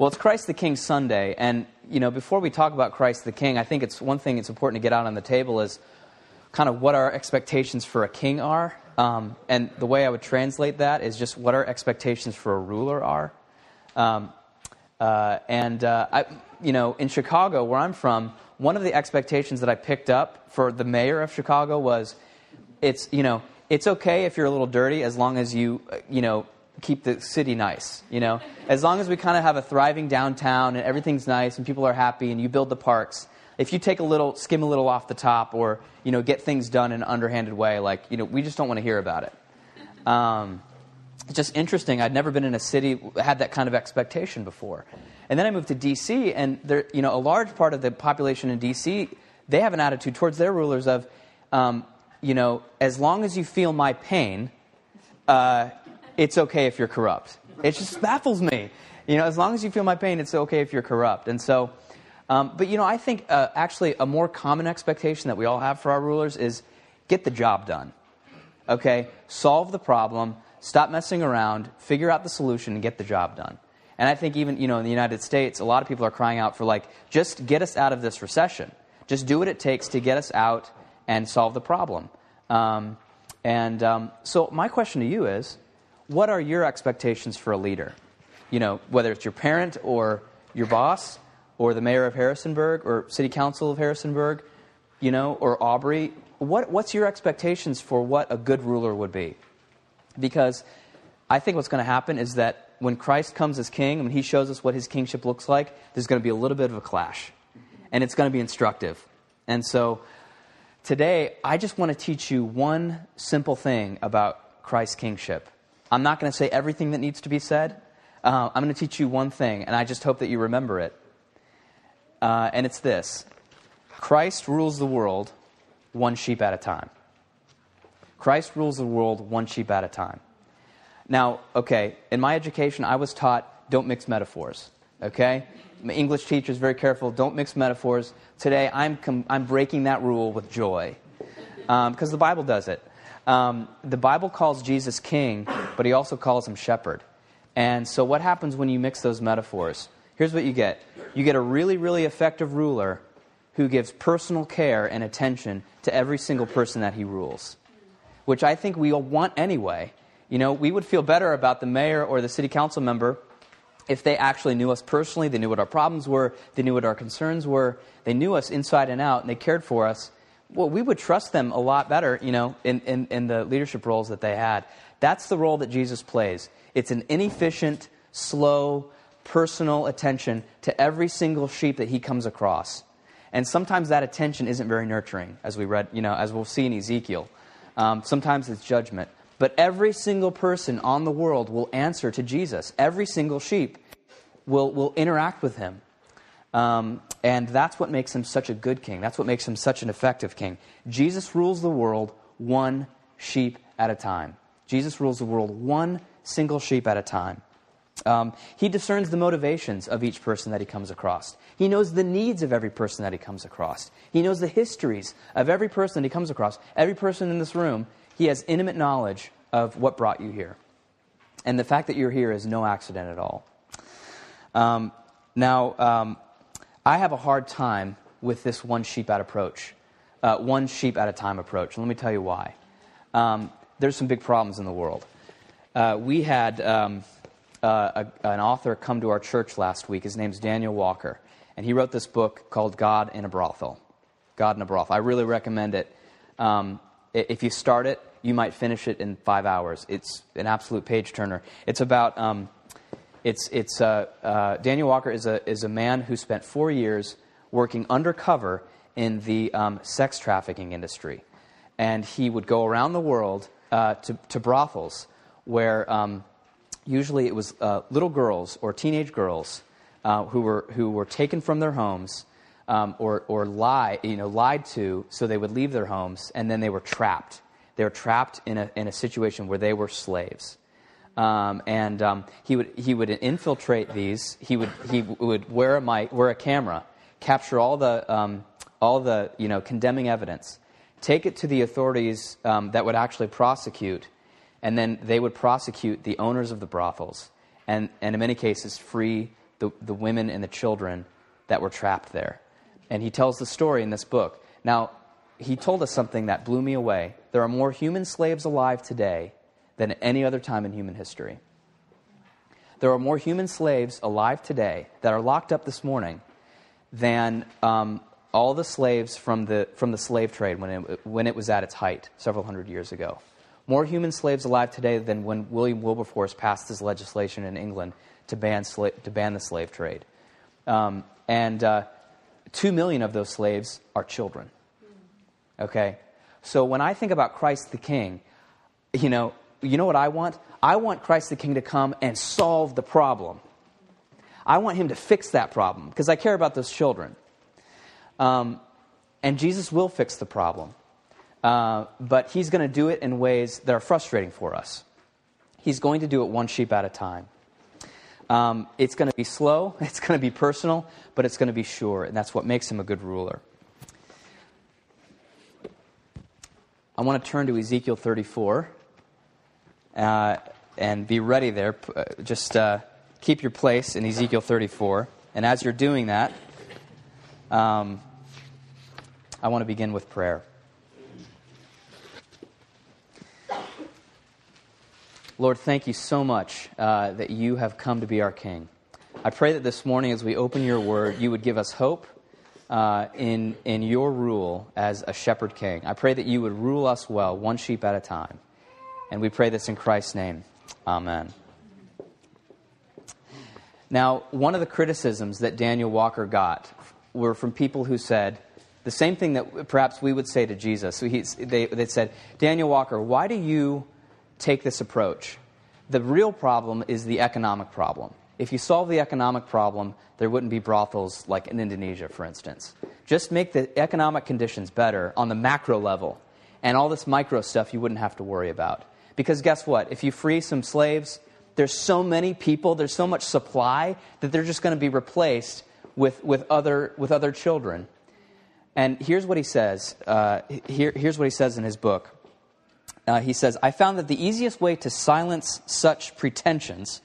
Well, it's Christ the King Sunday, and you know, before we talk about Christ the King, I think it's one thing it's important to get out on the table is kind of what our expectations for a king are. Um, and the way I would translate that is just what our expectations for a ruler are. Um, uh, and uh, I, you know, in Chicago, where I'm from, one of the expectations that I picked up for the mayor of Chicago was, it's you know, it's okay if you're a little dirty as long as you, uh, you know, keep the city nice, you know? As long as we kind of have a thriving downtown and everything's nice and people are happy and you build the parks, if you take a little, skim a little off the top or, you know, get things done in an underhanded way, like, you know, we just don't want to hear about it. Um, it's just interesting. I'd never been in a city had that kind of expectation before. And then I moved to D.C., and there, you know, a large part of the population in D.C., they have an attitude towards their rulers of, um, you know, as long as you feel my pain, uh, it's okay if you're corrupt. It just baffles me. You know, as long as you feel my pain, it's okay if you're corrupt. And so, um, but you know, I think uh, actually a more common expectation that we all have for our rulers is get the job done. Okay? Solve the problem, stop messing around, figure out the solution, and get the job done. And I think even, you know, in the United States, a lot of people are crying out for, like, just get us out of this recession. Just do what it takes to get us out and solve the problem. Um, and um, so, my question to you is what are your expectations for a leader? You know, whether it's your parent or your boss or the mayor of Harrisonburg or city council of Harrisonburg, you know, or Aubrey, what, what's your expectations for what a good ruler would be? Because I think what's going to happen is that when Christ comes as king, when he shows us what his kingship looks like, there's going to be a little bit of a clash. And it's going to be instructive. And so today, I just want to teach you one simple thing about Christ's kingship. I'm not going to say everything that needs to be said. Uh, I'm going to teach you one thing, and I just hope that you remember it. Uh, and it's this Christ rules the world one sheep at a time. Christ rules the world one sheep at a time. Now, okay, in my education, I was taught don't mix metaphors. Okay? My English teacher is very careful don't mix metaphors. Today, I'm, com- I'm breaking that rule with joy because um, the Bible does it. Um, the Bible calls Jesus king, but he also calls him shepherd. And so, what happens when you mix those metaphors? Here's what you get you get a really, really effective ruler who gives personal care and attention to every single person that he rules, which I think we all want anyway. You know, we would feel better about the mayor or the city council member if they actually knew us personally, they knew what our problems were, they knew what our concerns were, they knew us inside and out, and they cared for us well, we would trust them a lot better, you know, in, in, in the leadership roles that they had. That's the role that Jesus plays. It's an inefficient, slow, personal attention to every single sheep that he comes across. And sometimes that attention isn't very nurturing, as we read, you know, as we'll see in Ezekiel. Um, sometimes it's judgment. But every single person on the world will answer to Jesus. Every single sheep will, will interact with him. Um, and that's what makes him such a good king. That's what makes him such an effective king. Jesus rules the world one sheep at a time. Jesus rules the world one single sheep at a time. Um, he discerns the motivations of each person that he comes across. He knows the needs of every person that he comes across. He knows the histories of every person that he comes across. Every person in this room, he has intimate knowledge of what brought you here. And the fact that you're here is no accident at all. Um, now, um, I have a hard time with this one sheep at approach, uh, one sheep at a time approach. Let me tell you why. Um, there's some big problems in the world. Uh, we had um, uh, a, an author come to our church last week. His name's Daniel Walker, and he wrote this book called God in a Brothel. God in a Brothel. I really recommend it. Um, if you start it, you might finish it in five hours. It's an absolute page turner. It's about um, it's, it's, uh, uh, Daniel Walker is a, is a man who spent four years working undercover in the um, sex trafficking industry. And he would go around the world uh, to, to brothels where um, usually it was uh, little girls or teenage girls uh, who, were, who were taken from their homes um, or, or lie, you know, lied to so they would leave their homes and then they were trapped. They were trapped in a, in a situation where they were slaves. Um, and um, he would he would infiltrate these. He would he would wear a mic, wear a camera, capture all the um, all the you know condemning evidence, take it to the authorities um, that would actually prosecute, and then they would prosecute the owners of the brothels, and and in many cases free the, the women and the children that were trapped there. And he tells the story in this book. Now, he told us something that blew me away. There are more human slaves alive today than at any other time in human history. There are more human slaves alive today that are locked up this morning than um, all the slaves from the, from the slave trade when it, when it was at its height several hundred years ago. More human slaves alive today than when William Wilberforce passed his legislation in England to ban, sla- to ban the slave trade. Um, and uh, two million of those slaves are children. Okay? So when I think about Christ the King, you know, you know what I want? I want Christ the King to come and solve the problem. I want him to fix that problem because I care about those children. Um, and Jesus will fix the problem. Uh, but he's going to do it in ways that are frustrating for us. He's going to do it one sheep at a time. Um, it's going to be slow, it's going to be personal, but it's going to be sure, and that's what makes him a good ruler. I want to turn to Ezekiel 34 uh, and be ready there. Uh, just uh, keep your place in Ezekiel 34. And as you're doing that, um, I want to begin with prayer. Lord, thank you so much uh, that you have come to be our King. I pray that this morning, as we open your word, you would give us hope uh, in, in your rule as a shepherd king. I pray that you would rule us well, one sheep at a time. And we pray this in Christ's name. Amen. Now, one of the criticisms that Daniel Walker got were from people who said, the same thing that perhaps we would say to Jesus. So they, they said, Daniel Walker, why do you take this approach? The real problem is the economic problem. If you solve the economic problem, there wouldn't be brothels like in Indonesia, for instance. Just make the economic conditions better on the macro level, and all this micro stuff you wouldn't have to worry about. Because guess what? If you free some slaves, there's so many people, there's so much supply that they're just going to be replaced with, with, other, with other children. And here's what he says. Uh, here, here's what he says in his book. Uh, he says, I found that the easiest way to silence such pretensions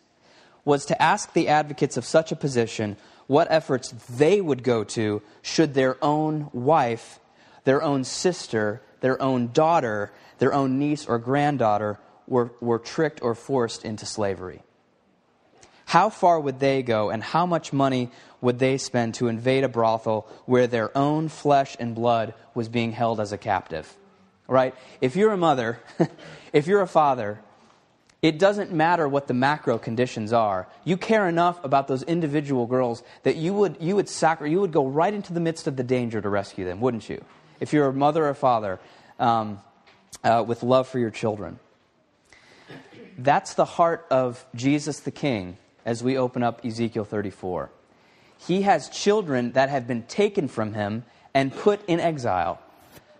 was to ask the advocates of such a position what efforts they would go to should their own wife, their own sister, their own daughter, their own niece or granddaughter were, were tricked or forced into slavery. How far would they go, and how much money would they spend to invade a brothel where their own flesh and blood was being held as a captive? Right? If you're a mother, if you're a father, it doesn't matter what the macro conditions are. You care enough about those individual girls that you would, you would, sacri- you would go right into the midst of the danger to rescue them, wouldn't you? If you're a mother or father um, uh, with love for your children. That's the heart of Jesus the King as we open up Ezekiel 34. He has children that have been taken from him and put in exile.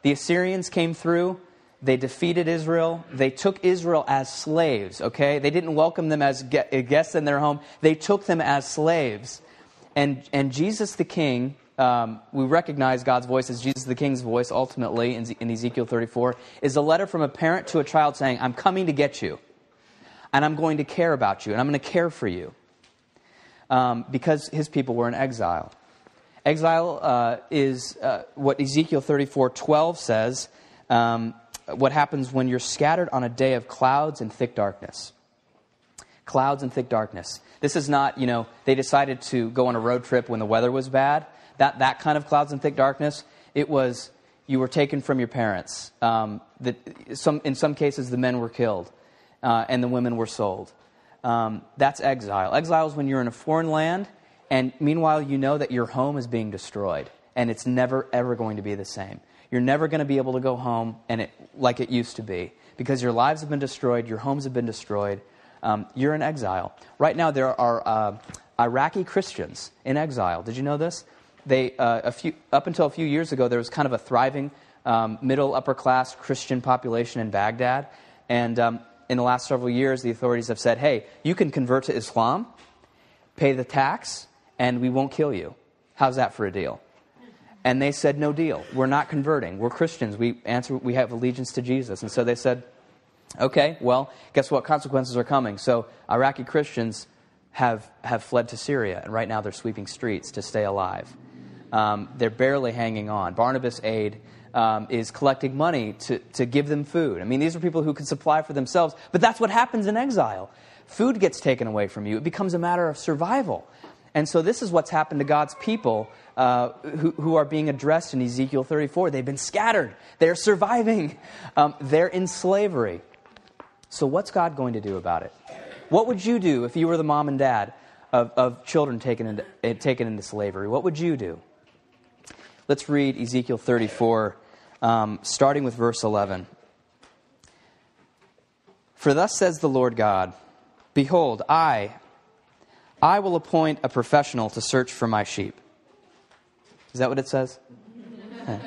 The Assyrians came through, they defeated Israel, they took Israel as slaves, okay? They didn't welcome them as guests in their home, they took them as slaves. And, and Jesus the King, um, we recognize God's voice as Jesus the King's voice ultimately in, in Ezekiel 34, is a letter from a parent to a child saying, I'm coming to get you and I'm going to care about you, and I'm going to care for you. Um, because his people were in exile. Exile uh, is uh, what Ezekiel 34 12 says um, what happens when you're scattered on a day of clouds and thick darkness. Clouds and thick darkness. This is not, you know, they decided to go on a road trip when the weather was bad. That, that kind of clouds and thick darkness. It was you were taken from your parents. Um, the, some, in some cases, the men were killed uh, and the women were sold. Um, that's exile. Exile is when you're in a foreign land, and meanwhile, you know that your home is being destroyed, and it's never, ever going to be the same. You're never going to be able to go home and it, like it used to be because your lives have been destroyed, your homes have been destroyed. Um, you're in exile. Right now, there are uh, Iraqi Christians in exile. Did you know this? They, uh, a few, up until a few years ago, there was kind of a thriving um, middle upper class Christian population in Baghdad. And um, in the last several years, the authorities have said, hey, you can convert to Islam, pay the tax, and we won't kill you. How's that for a deal? And they said, no deal. We're not converting. We're Christians. We, answer, we have allegiance to Jesus. And so they said, okay, well, guess what? Consequences are coming. So Iraqi Christians have, have fled to Syria, and right now they're sweeping streets to stay alive. Um, they're barely hanging on. Barnabas Aid um, is collecting money to, to give them food. I mean, these are people who can supply for themselves, but that's what happens in exile. Food gets taken away from you, it becomes a matter of survival. And so, this is what's happened to God's people uh, who, who, are being addressed in Ezekiel 34. They've been scattered, they're surviving, um, they're in slavery. So, what's God going to do about it? What would you do if you were the mom and dad of, of children taken into, eh, taken into slavery? What would you do? Let's read Ezekiel 34, um, starting with verse 11. For thus says the Lord God Behold, I, I will appoint a professional to search for my sheep. Is that what it says?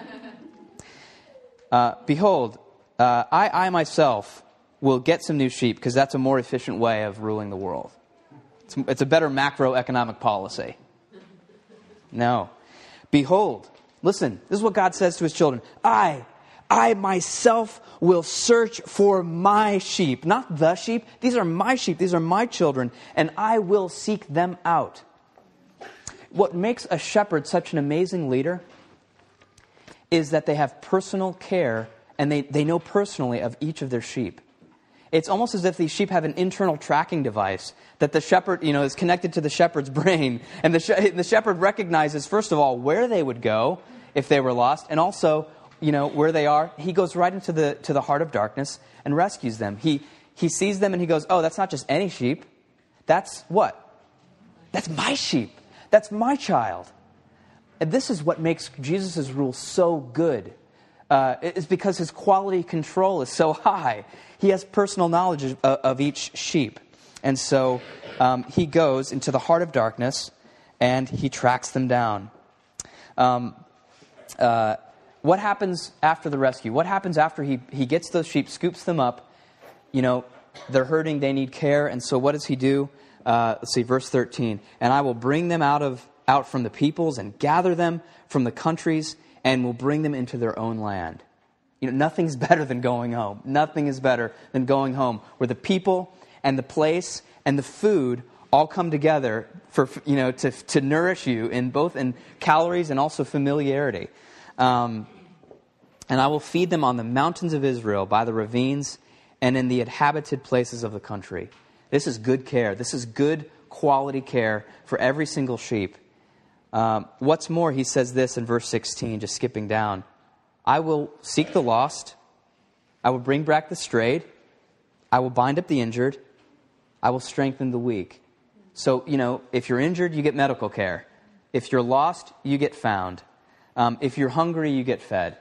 uh, Behold, uh, I, I myself will get some new sheep because that's a more efficient way of ruling the world. It's, it's a better macroeconomic policy. No. Behold, listen, this is what God says to his children I, I myself will search for my sheep, not the sheep. These are my sheep, these are my children, and I will seek them out. What makes a shepherd such an amazing leader is that they have personal care and they, they know personally of each of their sheep. It's almost as if these sheep have an internal tracking device that the shepherd, you know, is connected to the shepherd's brain. And the, the shepherd recognizes, first of all, where they would go if they were lost, and also, you know, where they are. He goes right into the, to the heart of darkness and rescues them. He, he sees them and he goes, oh, that's not just any sheep. That's what? That's my sheep. That's my child. And this is what makes Jesus' rule so good. Uh, is because his quality control is so high. He has personal knowledge of, of each sheep. And so um, he goes into the heart of darkness and he tracks them down. Um, uh, what happens after the rescue? What happens after he, he gets those sheep, scoops them up? You know, they're hurting, they need care, and so what does he do? Uh, let's see, verse 13. And I will bring them out, of, out from the peoples and gather them from the countries and will bring them into their own land. You know, nothing's better than going home. Nothing is better than going home where the people and the place and the food all come together for, you know, to, to nourish you in both in calories and also familiarity. Um, and I will feed them on the mountains of Israel, by the ravines, and in the inhabited places of the country. This is good care. This is good quality care for every single sheep. Um, what's more, he says this in verse 16, just skipping down. I will seek the lost. I will bring back the strayed. I will bind up the injured. I will strengthen the weak. So, you know, if you're injured, you get medical care. If you're lost, you get found. Um, if you're hungry, you get fed.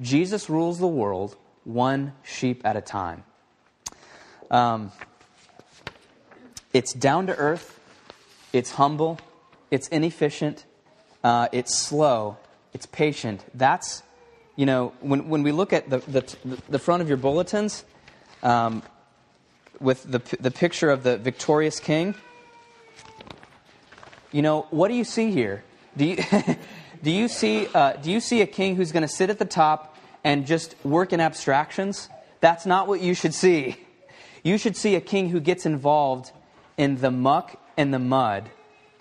Jesus rules the world one sheep at a time. Um, it's down to earth, it's humble, it's inefficient, uh, it's slow, it's patient. That's you know, when, when we look at the, the, the front of your bulletins um, with the, the picture of the victorious king, you know, what do you see here? Do you, do you, see, uh, do you see a king who's going to sit at the top and just work in abstractions? That's not what you should see. You should see a king who gets involved in the muck and the mud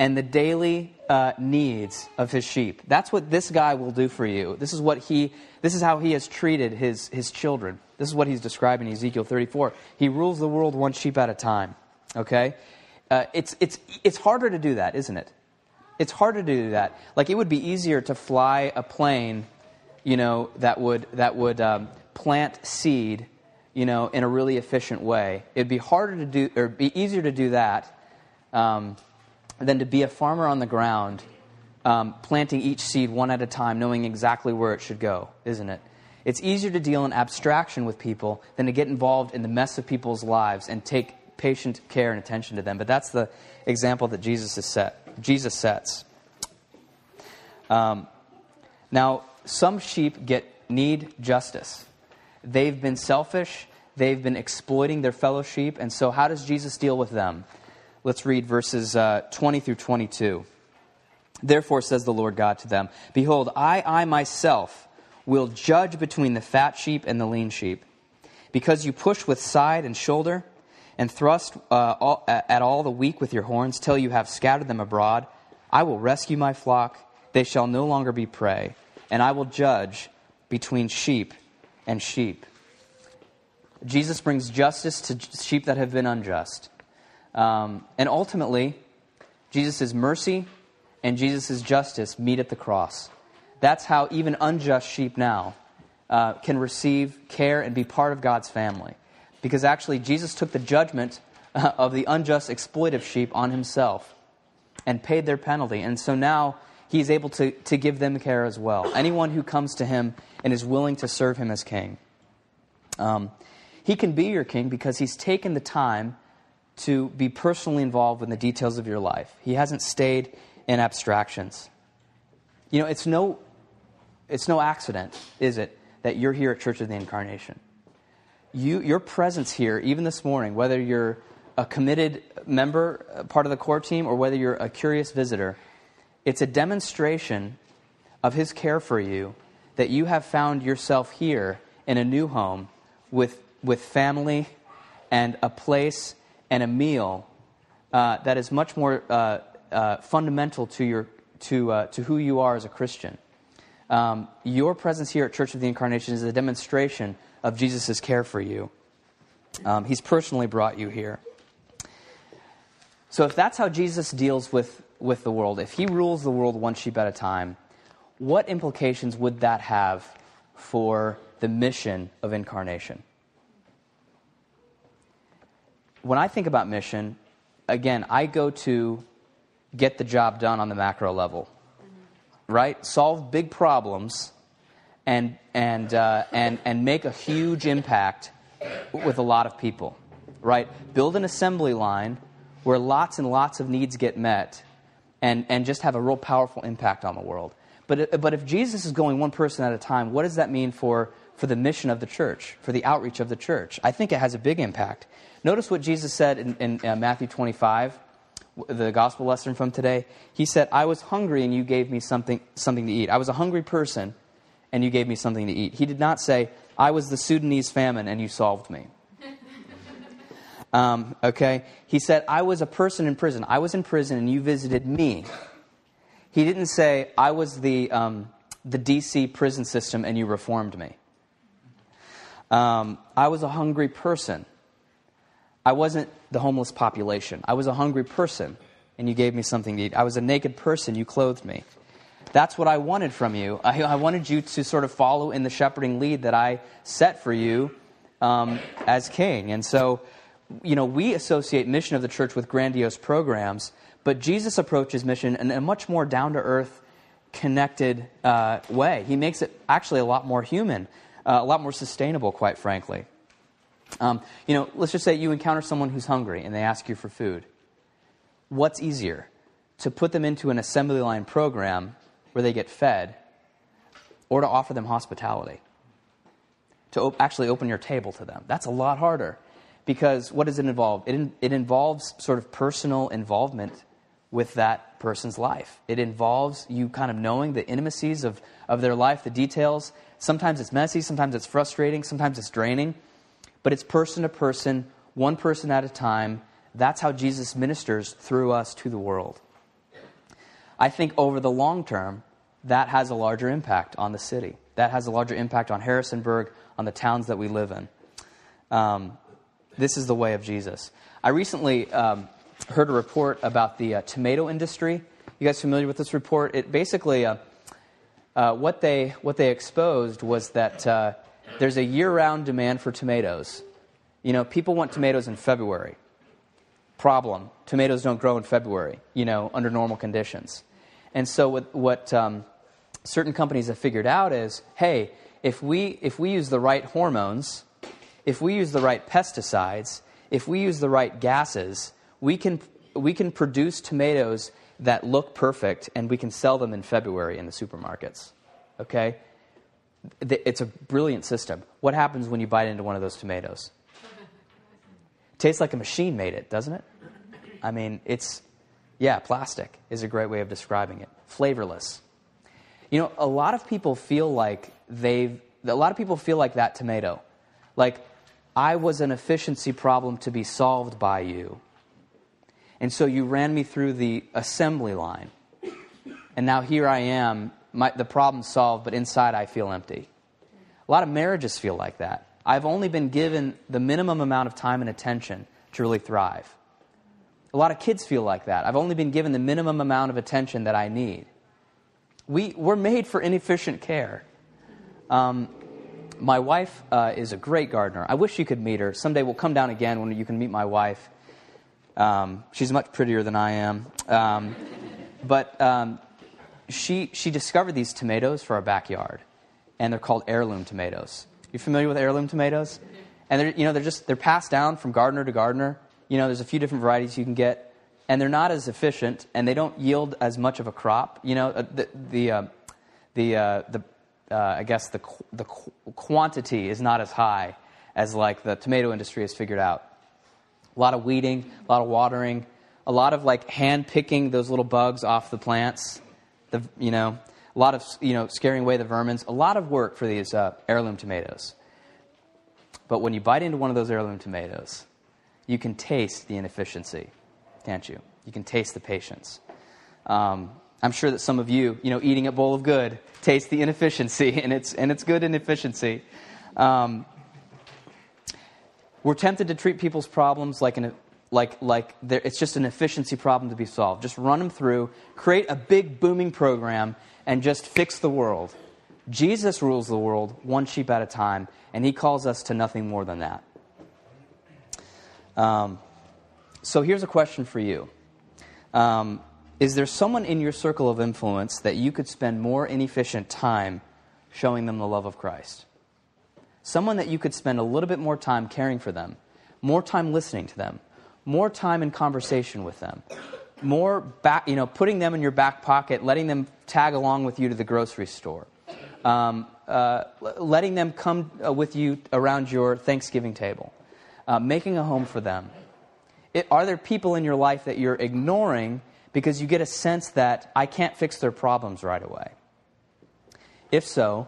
and the daily uh, needs of his sheep. That's what this guy will do for you. This is what he. This is how he has treated his his children. This is what he's describing in Ezekiel 34. He rules the world one sheep at a time. Okay, uh, it's it's it's harder to do that, isn't it? It's harder to do that. Like it would be easier to fly a plane, you know, that would that would um, plant seed, you know, in a really efficient way. It'd be harder to do, or be easier to do that. Um, than to be a farmer on the ground, um, planting each seed one at a time, knowing exactly where it should go, isn't it? It's easier to deal in abstraction with people than to get involved in the mess of people's lives and take patient care and attention to them. But that's the example that Jesus is set. Jesus sets. Um, now, some sheep get need justice. They've been selfish. They've been exploiting their fellow sheep. And so, how does Jesus deal with them? Let's read verses uh, 20 through 22. Therefore, says the Lord God to them Behold, I, I myself will judge between the fat sheep and the lean sheep. Because you push with side and shoulder, and thrust uh, all, at all the weak with your horns till you have scattered them abroad. I will rescue my flock. They shall no longer be prey. And I will judge between sheep and sheep. Jesus brings justice to sheep that have been unjust. Um, and ultimately, Jesus' mercy and Jesus' justice meet at the cross. That's how even unjust sheep now uh, can receive care and be part of God's family. Because actually, Jesus took the judgment uh, of the unjust, exploitive sheep on himself and paid their penalty. And so now he's able to, to give them care as well. Anyone who comes to him and is willing to serve him as king. Um, he can be your king because he's taken the time to be personally involved in the details of your life. He hasn't stayed in abstractions. You know, it's no, it's no accident, is it, that you're here at Church of the Incarnation. You, your presence here, even this morning, whether you're a committed member, uh, part of the core team, or whether you're a curious visitor, it's a demonstration of His care for you that you have found yourself here in a new home with, with family and a place and a meal uh, that is much more uh, uh, fundamental to, your, to, uh, to who you are as a Christian. Um, your presence here at Church of the Incarnation is a demonstration of Jesus' care for you. Um, he's personally brought you here. So, if that's how Jesus deals with, with the world, if he rules the world one sheep at a time, what implications would that have for the mission of incarnation? When I think about mission, again, I go to get the job done on the macro level right? Solve big problems and, and, uh, and, and make a huge impact with a lot of people, right? Build an assembly line where lots and lots of needs get met and, and just have a real powerful impact on the world. But, but if Jesus is going one person at a time, what does that mean for, for the mission of the church, for the outreach of the church? I think it has a big impact. Notice what Jesus said in, in uh, Matthew 25 the gospel lesson from today, he said, I was hungry and you gave me something, something to eat. I was a hungry person and you gave me something to eat. He did not say, I was the Sudanese famine and you solved me. Um, okay? He said, I was a person in prison. I was in prison and you visited me. He didn't say, I was the, um, the DC prison system and you reformed me. Um, I was a hungry person I wasn't the homeless population. I was a hungry person, and you gave me something to eat. I was a naked person, you clothed me. That's what I wanted from you. I, I wanted you to sort of follow in the shepherding lead that I set for you um, as king. And so, you know, we associate mission of the church with grandiose programs, but Jesus approaches mission in a much more down to earth, connected uh, way. He makes it actually a lot more human, uh, a lot more sustainable, quite frankly. Um, you know, let's just say you encounter someone who's hungry and they ask you for food. What's easier? To put them into an assembly line program where they get fed, or to offer them hospitality? To op- actually open your table to them. That's a lot harder. Because what does it involve? It, in- it involves sort of personal involvement with that person's life. It involves you kind of knowing the intimacies of, of their life, the details. Sometimes it's messy, sometimes it's frustrating, sometimes it's draining but it's person to person, one person at a time. That's how Jesus ministers through us to the world. I think over the long term, that has a larger impact on the city. That has a larger impact on Harrisonburg, on the towns that we live in. Um, this is the way of Jesus. I recently um, heard a report about the uh, tomato industry. You guys familiar with this report? It basically, uh, uh, what, they, what they exposed was that uh, there's a year round demand for tomatoes. You know, people want tomatoes in February. Problem tomatoes don't grow in February, you know, under normal conditions. And so, what, what um, certain companies have figured out is hey, if we, if we use the right hormones, if we use the right pesticides, if we use the right gases, we can, we can produce tomatoes that look perfect and we can sell them in February in the supermarkets. Okay? It's a brilliant system. What happens when you bite into one of those tomatoes? Tastes like a machine made it, doesn't it? I mean, it's, yeah, plastic is a great way of describing it. Flavorless. You know, a lot of people feel like they've, a lot of people feel like that tomato. Like, I was an efficiency problem to be solved by you. And so you ran me through the assembly line. And now here I am, my, the problem's solved, but inside I feel empty. A lot of marriages feel like that. I've only been given the minimum amount of time and attention to really thrive. A lot of kids feel like that. I've only been given the minimum amount of attention that I need. We, we're made for inefficient care. Um, my wife uh, is a great gardener. I wish you could meet her. Someday we'll come down again when you can meet my wife. Um, she's much prettier than I am. Um, but um, she, she discovered these tomatoes for our backyard, and they're called heirloom tomatoes. You familiar with heirloom tomatoes? And they're, you know, they're just they're passed down from gardener to gardener. You know, there's a few different varieties you can get, and they're not as efficient, and they don't yield as much of a crop. You know, uh, the the uh, the, uh, the uh, I guess the the quantity is not as high as like the tomato industry has figured out. A lot of weeding, a lot of watering, a lot of like hand picking those little bugs off the plants. The you know a lot of you know scaring away the vermins. A lot of work for these uh, heirloom tomatoes. But when you bite into one of those heirloom tomatoes, you can taste the inefficiency, can't you? You can taste the patience. Um, I'm sure that some of you, you know, eating a bowl of good, taste the inefficiency, and it's and it's good inefficiency. Um, we're tempted to treat people's problems like an like like it's just an efficiency problem to be solved. Just run them through, create a big booming program, and just fix the world. Jesus rules the world one sheep at a time, and he calls us to nothing more than that. Um, so here's a question for you um, Is there someone in your circle of influence that you could spend more inefficient time showing them the love of Christ? Someone that you could spend a little bit more time caring for them, more time listening to them, more time in conversation with them, more back, you know, putting them in your back pocket, letting them tag along with you to the grocery store, um, uh, letting them come uh, with you around your Thanksgiving table, uh, making a home for them. It, are there people in your life that you're ignoring because you get a sense that I can't fix their problems right away? If so,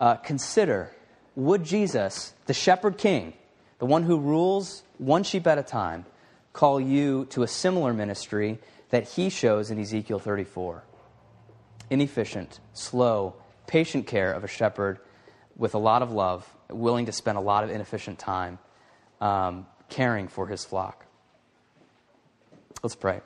uh, consider would Jesus, the shepherd king, the one who rules one sheep at a time, call you to a similar ministry that he shows in Ezekiel 34? Inefficient, slow, patient care of a shepherd with a lot of love, willing to spend a lot of inefficient time um, caring for his flock. Let's pray.